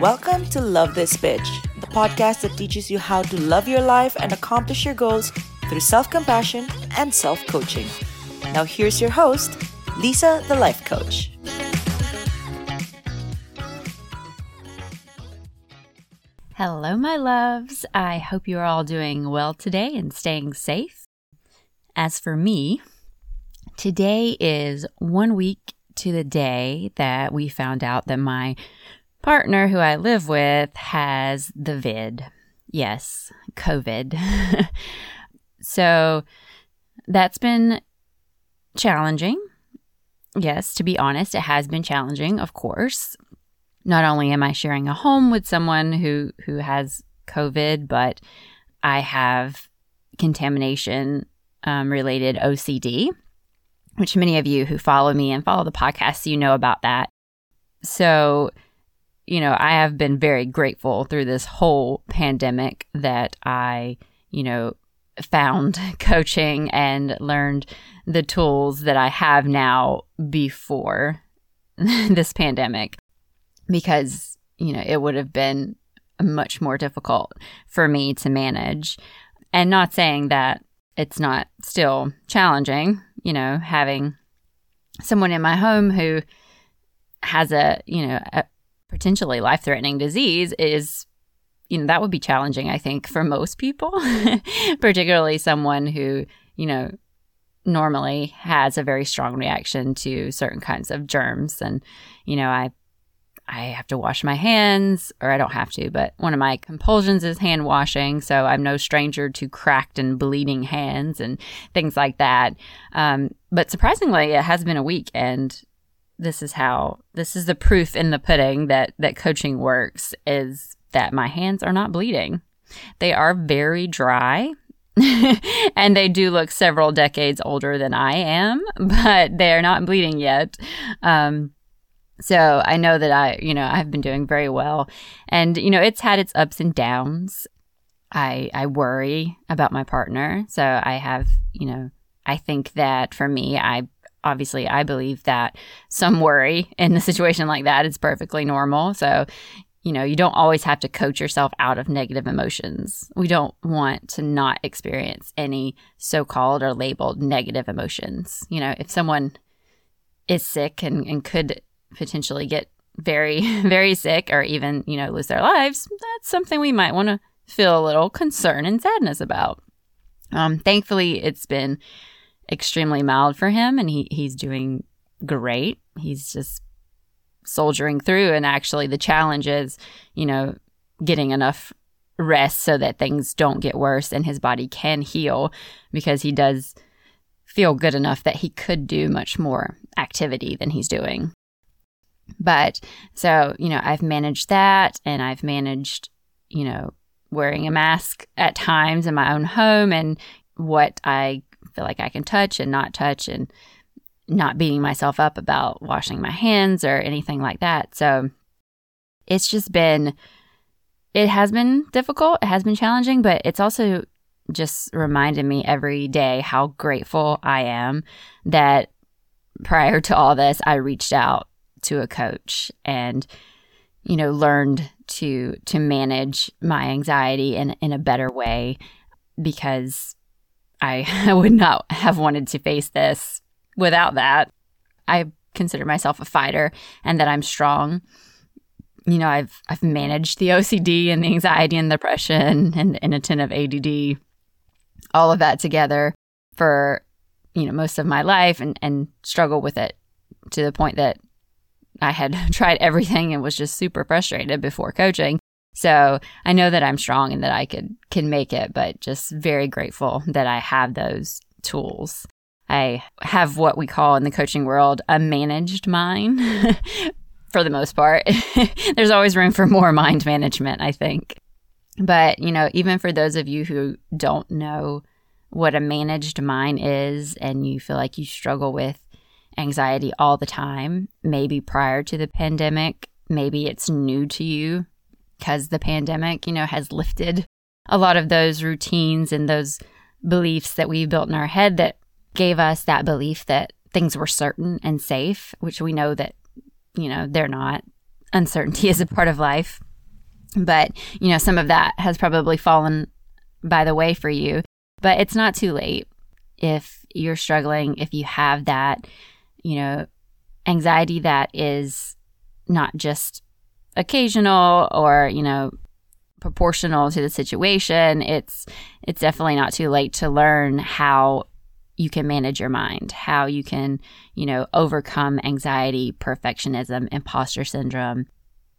Welcome to Love This Bitch, the podcast that teaches you how to love your life and accomplish your goals through self compassion and self coaching. Now, here's your host, Lisa, the life coach. Hello, my loves. I hope you are all doing well today and staying safe. As for me, today is one week to the day that we found out that my partner who I live with has the vid. Yes, COVID. so that's been challenging. Yes, to be honest, it has been challenging, of course. Not only am I sharing a home with someone who who has COVID, but I have contamination um, related OCD, which many of you who follow me and follow the podcast, you know about that. So you know, I have been very grateful through this whole pandemic that I, you know, found coaching and learned the tools that I have now before this pandemic because, you know, it would have been much more difficult for me to manage. And not saying that it's not still challenging, you know, having someone in my home who has a, you know, a, potentially life threatening disease is you know that would be challenging i think for most people particularly someone who you know normally has a very strong reaction to certain kinds of germs. And you know i i have to wash my hands or i don't have to but one of my compulsions is hand washing so i'm no stranger to cracked and bleeding hands and things like that um, but surprisingly it has been a week and this is how this is the proof in the pudding that that coaching works is that my hands are not bleeding. They are very dry. and they do look several decades older than I am, but they are not bleeding yet. Um, so I know that I, you know, I've been doing very well, and you know, it's had its ups and downs. I I worry about my partner, so I have, you know, I think that for me, I obviously I believe that some worry in a situation like that is perfectly normal. So, you know, you don't always have to coach yourself out of negative emotions. We don't want to not experience any so called or labeled negative emotions. You know, if someone is sick and, and could potentially get very, very sick or even, you know, lose their lives, that's something we might want to feel a little concern and sadness about. Um, thankfully, it's been extremely mild for him and he, he's doing great. He's just soldiering through. And actually, the challenge is, you know, getting enough rest so that things don't get worse and his body can heal because he does feel good enough that he could do much more activity than he's doing. But so, you know, I've managed that and I've managed, you know, wearing a mask at times in my own home and what I feel like I can touch and not touch and not beating myself up about washing my hands or anything like that. So it's just been, it has been difficult. It has been challenging, but it's also just reminded me every day how grateful I am that prior to all this, I reached out to a coach and, you know, learned to to manage my anxiety in in a better way because I, I would not have wanted to face this without that. I consider myself a fighter and that I'm strong. You know, I've I've managed the OCD and the anxiety and depression and inattentive ADD, all of that together for you know most of my life and and struggle with it to the point that I had tried everything and was just super frustrated before coaching. So I know that I'm strong and that I could can make it, but just very grateful that I have those tools. I have what we call in the coaching world a managed mind for the most part. There's always room for more mind management, I think. But, you know, even for those of you who don't know what a managed mind is and you feel like you struggle with anxiety all the time, maybe prior to the pandemic, maybe it's new to you because the pandemic, you know, has lifted a lot of those routines and those beliefs that we built in our head that gave us that belief that things were certain and safe, which we know that, you know, they're not. Uncertainty is a part of life. But, you know, some of that has probably fallen by the way for you. But it's not too late if you're struggling, if you have that, you know, anxiety that is not just occasional or, you know, proportional to the situation, it's it's definitely not too late to learn how you can manage your mind, how you can, you know, overcome anxiety, perfectionism, imposter syndrome,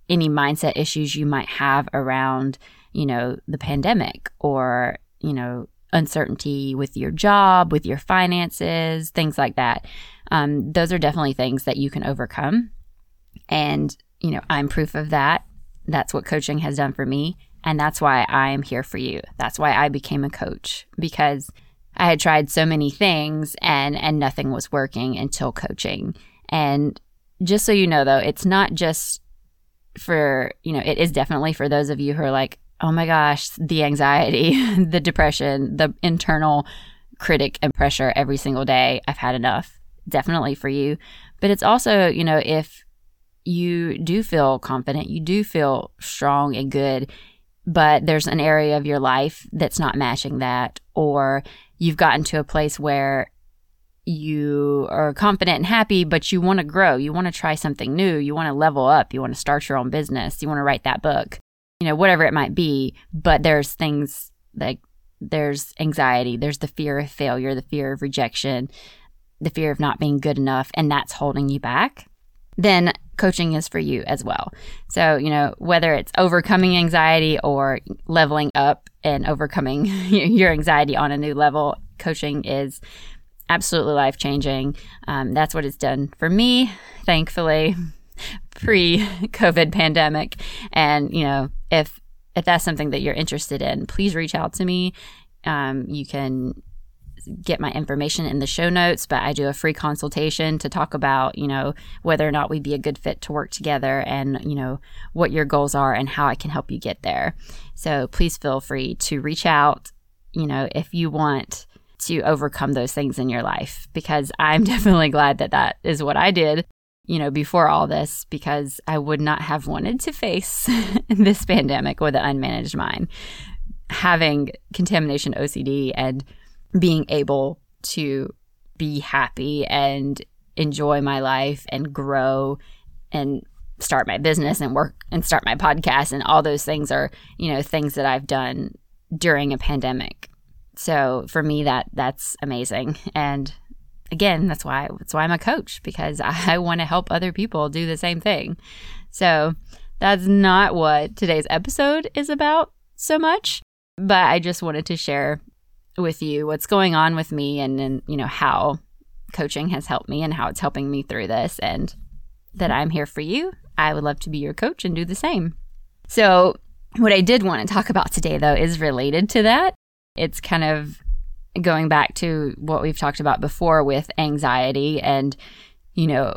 any mindset issues you might have around, you know, the pandemic or, you know, uncertainty with your job, with your finances, things like that. Um, those are definitely things that you can overcome. And, you know, I'm proof of that. That's what coaching has done for me. And that's why I am here for you. That's why I became a coach because I had tried so many things and and nothing was working until coaching. And just so you know though, it's not just for, you know, it is definitely for those of you who are like, "Oh my gosh, the anxiety, the depression, the internal critic and pressure every single day. I've had enough." Definitely for you. But it's also, you know, if you do feel confident, you do feel strong and good, but there's an area of your life that's not matching that, or you've gotten to a place where you are confident and happy, but you want to grow. You want to try something new. You want to level up. You want to start your own business. You want to write that book, you know, whatever it might be. But there's things like there's anxiety, there's the fear of failure, the fear of rejection, the fear of not being good enough, and that's holding you back. Then coaching is for you as well. So, you know, whether it's overcoming anxiety or leveling up and overcoming your anxiety on a new level, coaching is absolutely life changing. Um, that's what it's done for me, thankfully, pre COVID pandemic. And, you know, if if that's something that you're interested in, please reach out to me. Um, you can get my information in the show notes, but I do a free consultation to talk about, you know, whether or not we'd be a good fit to work together and, you know, what your goals are and how I can help you get there. So please feel free to reach out, you know, if you want to overcome those things in your life, because I'm definitely glad that that is what I did you know, before all this because I would not have wanted to face this pandemic with an unmanaged mind. Having contamination OCD and being able to be happy and enjoy my life and grow and start my business and work and start my podcast and all those things are you know things that I've done during a pandemic. So for me that that's amazing and again that's why that's why I'm a coach because I want to help other people do the same thing. So that's not what today's episode is about so much, but I just wanted to share with you what's going on with me and, and you know how coaching has helped me and how it's helping me through this and that I'm here for you. I would love to be your coach and do the same. So, what I did want to talk about today though is related to that. It's kind of going back to what we've talked about before with anxiety and you know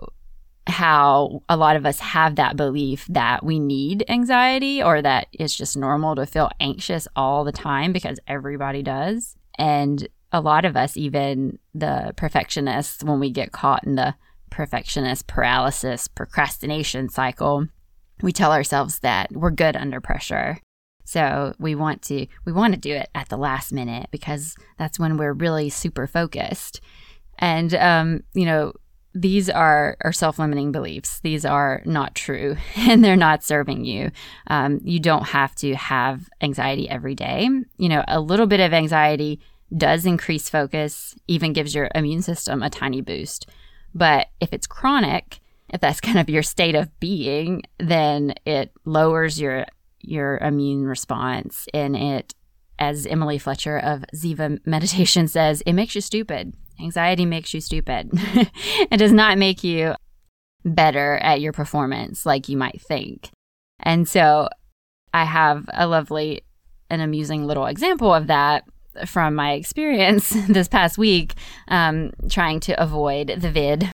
how a lot of us have that belief that we need anxiety or that it's just normal to feel anxious all the time because everybody does. And a lot of us, even the perfectionists, when we get caught in the perfectionist paralysis, procrastination cycle, we tell ourselves that we're good under pressure. So we want to we want to do it at the last minute because that's when we're really super focused. And um, you know, these are, are self limiting beliefs. These are not true and they're not serving you. Um, you don't have to have anxiety every day. You know, a little bit of anxiety does increase focus, even gives your immune system a tiny boost. But if it's chronic, if that's kind of your state of being, then it lowers your your immune response and it as Emily Fletcher of Ziva Meditation says, it makes you stupid. Anxiety makes you stupid. it does not make you better at your performance like you might think. And so I have a lovely and amusing little example of that from my experience this past week um, trying to avoid the vid.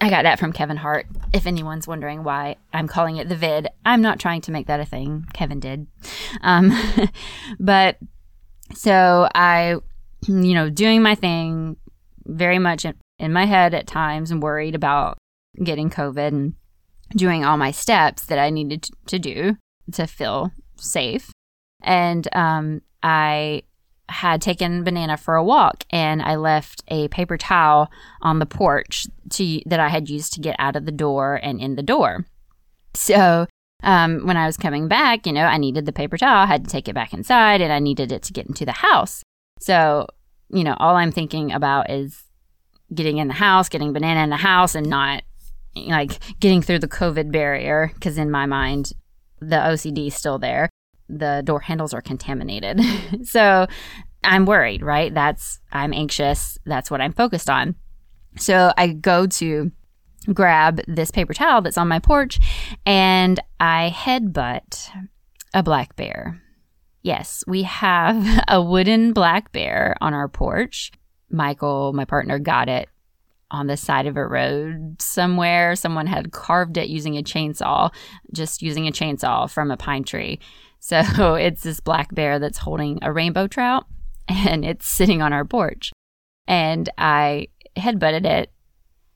I got that from Kevin Hart. If anyone's wondering why I'm calling it the vid, I'm not trying to make that a thing. Kevin did. Um, but so I you know, doing my thing very much in, my head at times and worried about getting COVID and doing all my steps that I needed to, to do to feel safe. And um, I had taken banana for a walk and I left a paper towel on the porch to that I had used to get out of the door and in the door. So um, when I was coming back, you know, I needed the paper towel, I had to take it back inside, and I needed it to get into the house. So you know, all I'm thinking about is getting in the house, getting banana in the house, and not like getting through the COVID barrier because in my mind, the OCD is still there. The door handles are contaminated. so I'm worried, right? That's, I'm anxious. That's what I'm focused on. So I go to grab this paper towel that's on my porch and I headbutt a black bear. Yes, we have a wooden black bear on our porch. Michael, my partner, got it on the side of a road somewhere. Someone had carved it using a chainsaw, just using a chainsaw from a pine tree. So it's this black bear that's holding a rainbow trout and it's sitting on our porch. And I headbutted it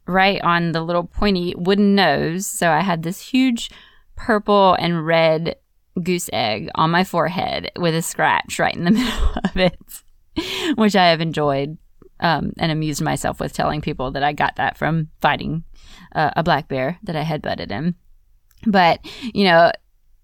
right on the little pointy wooden nose. So I had this huge purple and red goose egg on my forehead with a scratch right in the middle of it, which I have enjoyed um, and amused myself with telling people that I got that from fighting uh, a black bear that I had butted him. But, you know,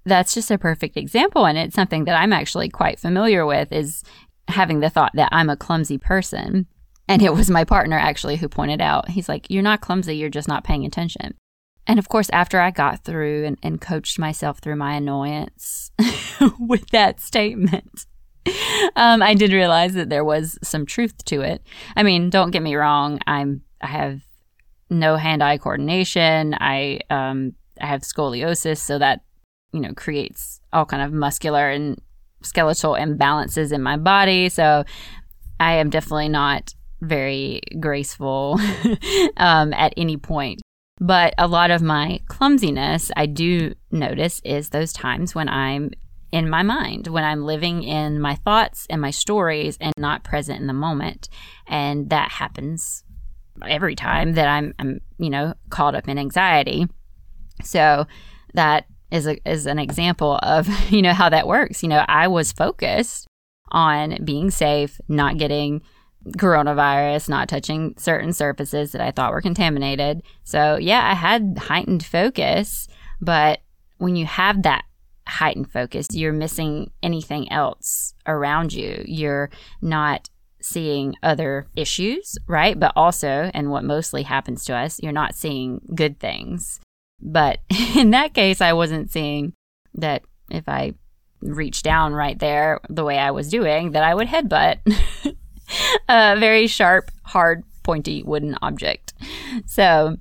that's just a perfect example. And it's something that I'm actually quite familiar with is having the thought that I'm a clumsy person. And it was my partner actually who pointed out, he's like, You're not clumsy, you're just not paying attention. And of course, after I got through and, and coached myself through my annoyance with that statement, um, I did realize that there was some truth to it. I mean, don't get me wrong. I'm I have no hand-eye coordination. I um, I have scoliosis, so that you know creates all kind of muscular and skeletal imbalances in my body. So I am definitely not very graceful um, at any point. But a lot of my clumsiness, I do notice, is those times when I'm in my mind when I'm living in my thoughts and my stories and not present in the moment. And that happens every time that I'm, I'm you know, caught up in anxiety. So that is a, is an example of, you know, how that works. You know, I was focused on being safe, not getting coronavirus, not touching certain surfaces that I thought were contaminated. So, yeah, I had heightened focus, but when you have that heightened focus. You're missing anything else around you. You're not seeing other issues, right? But also, and what mostly happens to us, you're not seeing good things. But in that case, I wasn't seeing that if I reached down right there the way I was doing, that I would headbutt a very sharp, hard, pointy wooden object. So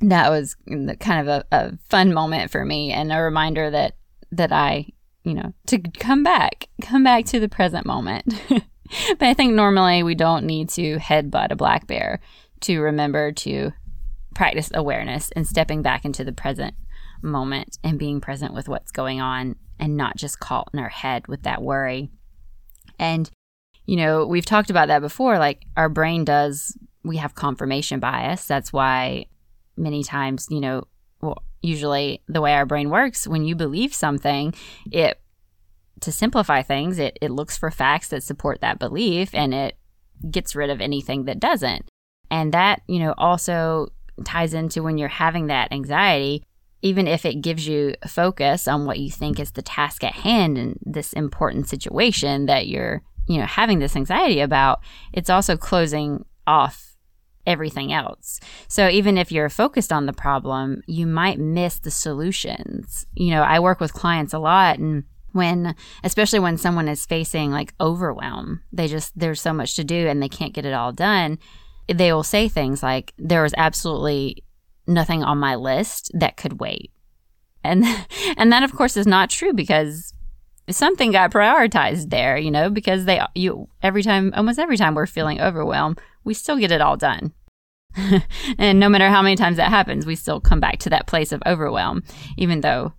that was kind of a, a fun moment for me and a reminder that that I, you know, to come back, come back to the present moment. but I think normally we don't need to headbutt a black bear to remember to practice awareness and stepping back into the present moment and being present with what's going on and not just caught in our head with that worry. And, you know, we've talked about that before. Like our brain does, we have confirmation bias. That's why many times, you know, well, usually the way our brain works, when you believe something, it to simplify things, it, it looks for facts that support that belief and it gets rid of anything that doesn't. And that, you know, also ties into when you're having that anxiety, even if it gives you focus on what you think is the task at hand in this important situation that you're, you know, having this anxiety about, it's also closing off everything else. So even if you're focused on the problem, you might miss the solutions. You know, I work with clients a lot and when especially when someone is facing like overwhelm, they just there's so much to do and they can't get it all done. They will say things like there was absolutely nothing on my list that could wait. And and that of course is not true because something got prioritized there, you know, because they you every time almost every time we're feeling overwhelmed, we still get it all done. and no matter how many times that happens, we still come back to that place of overwhelm, even though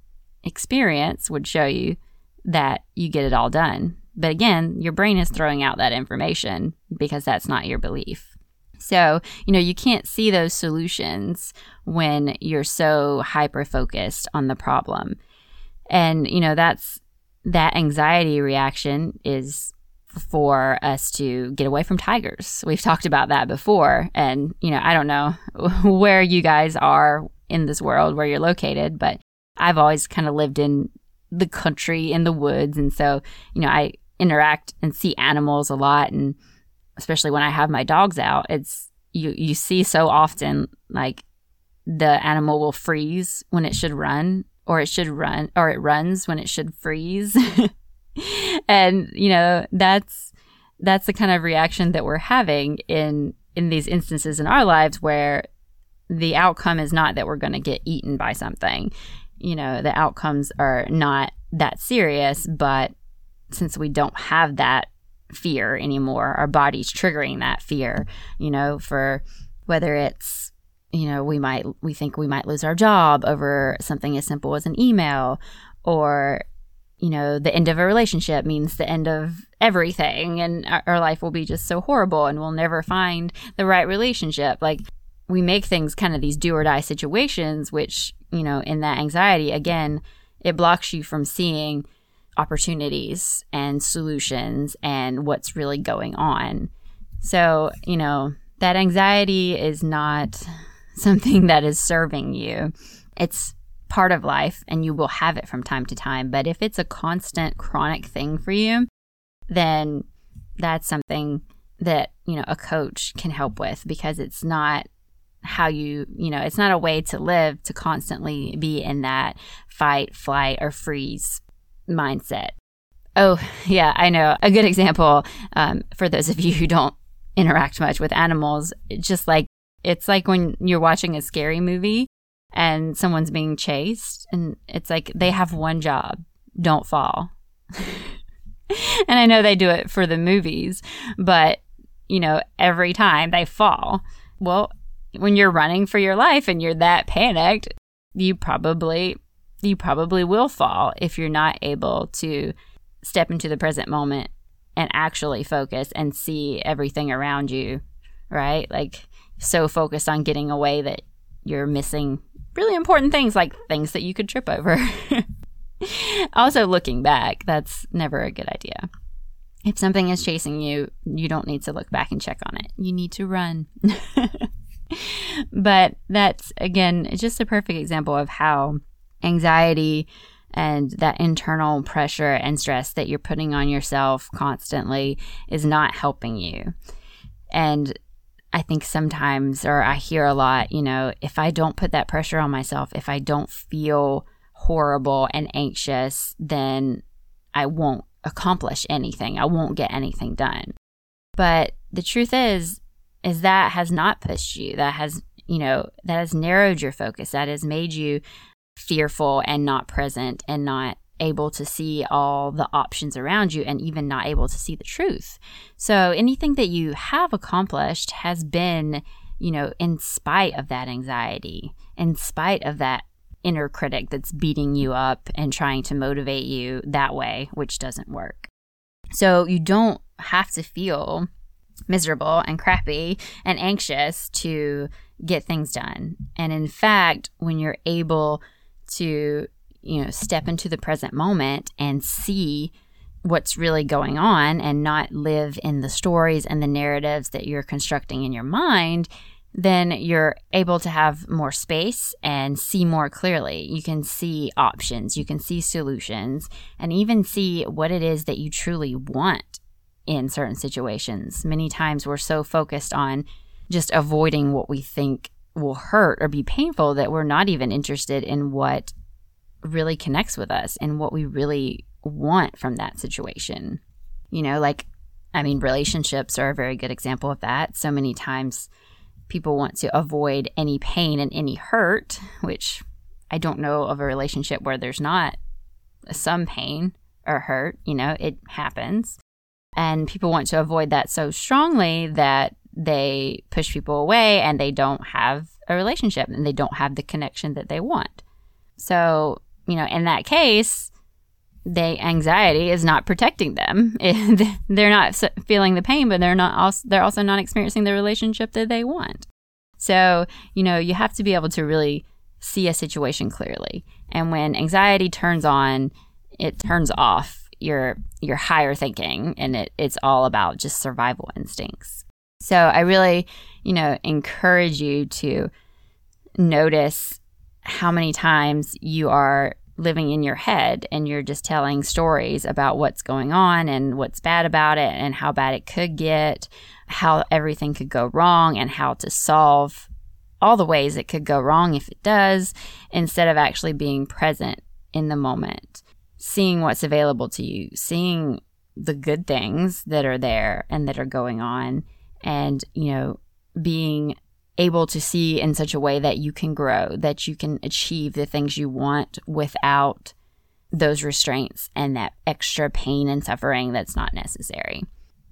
experience would show you that you get it all done. But again, your brain is throwing out that information because that's not your belief. So, you know, you can't see those solutions when you're so hyper focused on the problem. And, you know, that's that anxiety reaction is for us to get away from tigers. We've talked about that before. And, you know, I don't know where you guys are in this world, where you're located, but I've always kind of lived in the country, in the woods. And so, you know, I interact and see animals a lot. And especially when I have my dogs out, it's, you, you see so often like the animal will freeze when it should run or it should run or it runs when it should freeze. and you know, that's that's the kind of reaction that we're having in in these instances in our lives where the outcome is not that we're going to get eaten by something. You know, the outcomes are not that serious, but since we don't have that fear anymore, our body's triggering that fear, you know, for whether it's you know, we might we think we might lose our job over something as simple as an email or you know, the end of a relationship means the end of everything and our, our life will be just so horrible and we'll never find the right relationship. Like we make things kind of these do or die situations which, you know, in that anxiety again, it blocks you from seeing opportunities and solutions and what's really going on. So, you know, that anxiety is not something that is serving you. It's part of life and you will have it from time to time. But if it's a constant chronic thing for you, then that's something that, you know, a coach can help with because it's not how you, you know, it's not a way to live to constantly be in that fight, flight, or freeze mindset. Oh, yeah, I know. A good example um, for those of you who don't interact much with animals, just like it's like when you're watching a scary movie and someone's being chased, and it's like they have one job don't fall. and I know they do it for the movies, but you know, every time they fall. Well, when you're running for your life and you're that panicked, you probably you probably will fall if you're not able to step into the present moment and actually focus and see everything around you, right? Like so focused on getting away that you're missing really important things like things that you could trip over. also, looking back, that's never a good idea. If something is chasing you, you don't need to look back and check on it. You need to run. but that's, again, just a perfect example of how anxiety and that internal pressure and stress that you're putting on yourself constantly is not helping you. And I think sometimes, or I hear a lot, you know, if I don't put that pressure on myself, if I don't feel horrible and anxious, then I won't accomplish anything. I won't get anything done. But the truth is, is that has not pushed you. That has, you know, that has narrowed your focus. That has made you fearful and not present and not able to see all the options around you and even not able to see the truth. So anything that you have accomplished has been, you know, in spite of that anxiety, in spite of that inner critic that's beating you up and trying to motivate you that way, which doesn't work. So you don't have to feel miserable and crappy and anxious to get things done. And in fact, when you're able to you know, step into the present moment and see what's really going on and not live in the stories and the narratives that you're constructing in your mind, then you're able to have more space and see more clearly. You can see options, you can see solutions, and even see what it is that you truly want in certain situations. Many times we're so focused on just avoiding what we think will hurt or be painful that we're not even interested in what really connects with us and what we really want from that situation. You know, like, I mean, relationships are a very good example of that. So many times people want to avoid any pain and any hurt, which I don't know of a relationship where there's not some pain or hurt. You know, it happens. And people want to avoid that so strongly that they push people away and they don't have a relationship and they don't have the connection that they want. So you know, in that case, they anxiety is not protecting them. they're not feeling the pain, but they're not also they're also not experiencing the relationship that they want. So, you know, you have to be able to really see a situation clearly. And when anxiety turns on, it turns off your your higher thinking and it, it's all about just survival instincts. So I really, you know, encourage you to notice how many times you are living in your head and you're just telling stories about what's going on and what's bad about it and how bad it could get, how everything could go wrong and how to solve all the ways it could go wrong if it does, instead of actually being present in the moment, seeing what's available to you, seeing the good things that are there and that are going on, and, you know, being able to see in such a way that you can grow, that you can achieve the things you want without those restraints and that extra pain and suffering that's not necessary.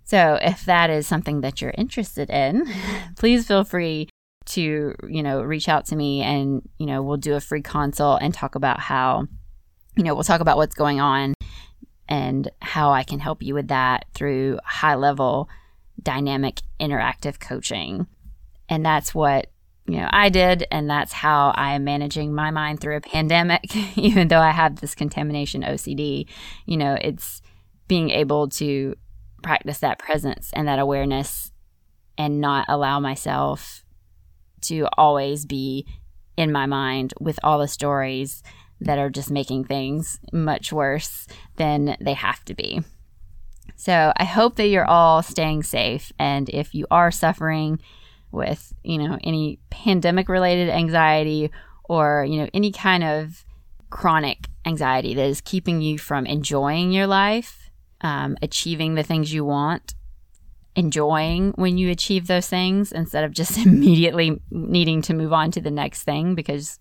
So, if that is something that you're interested in, please feel free to, you know, reach out to me and, you know, we'll do a free consult and talk about how, you know, we'll talk about what's going on and how I can help you with that through high level dynamic interactive coaching and that's what, you know, I did. And that's how I am managing my mind through a pandemic, even though I have this contamination OCD. You know, it's being able to practice that presence and that awareness and not allow myself to always be in my mind with all the stories that are just making things much worse than they have to be. So I hope that you're all staying safe. And if you are suffering, with, you know, any pandemic related anxiety or, you know, any kind of chronic anxiety that is keeping you from enjoying your life, um, achieving the things you want, enjoying when you achieve those things instead of just immediately needing to move on to the next thing because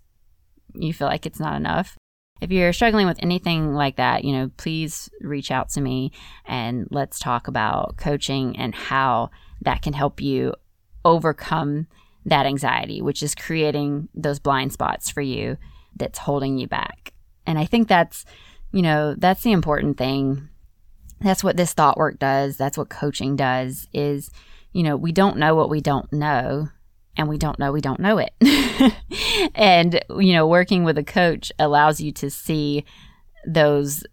you feel like it's not enough. If you're struggling with anything like that, you know, please reach out to me and let's talk about coaching and how that can help you overcome that anxiety, which is creating those blind spots for you that's holding you back. And I think that's, you know, that's the important thing. That's what this thought work does. That's what coaching does is, you know, we don't know what we don't know and we don't know we don't know it. and, you know, working with a coach allows you to see those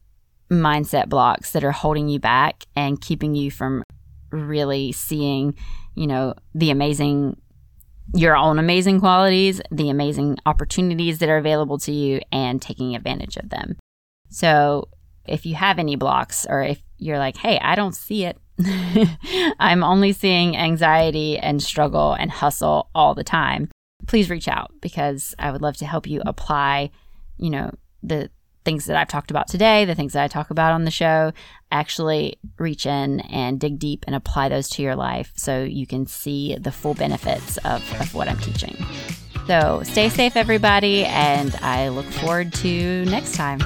mindset blocks that are holding you back and keeping you from really seeing you know, the amazing your own amazing qualities, the amazing opportunities that are available to you, and taking advantage of them. So, if you have any blocks, or if you're like, hey, I don't see it, I'm only seeing anxiety and struggle and hustle all the time, please reach out because I would love to help you apply, you know, the things that I've talked about today, the things that I talk about on the show, actually reach in and dig deep and apply those to your life so you can see the full benefits of, of what I'm teaching. So stay safe, everybody, and I look forward to next time.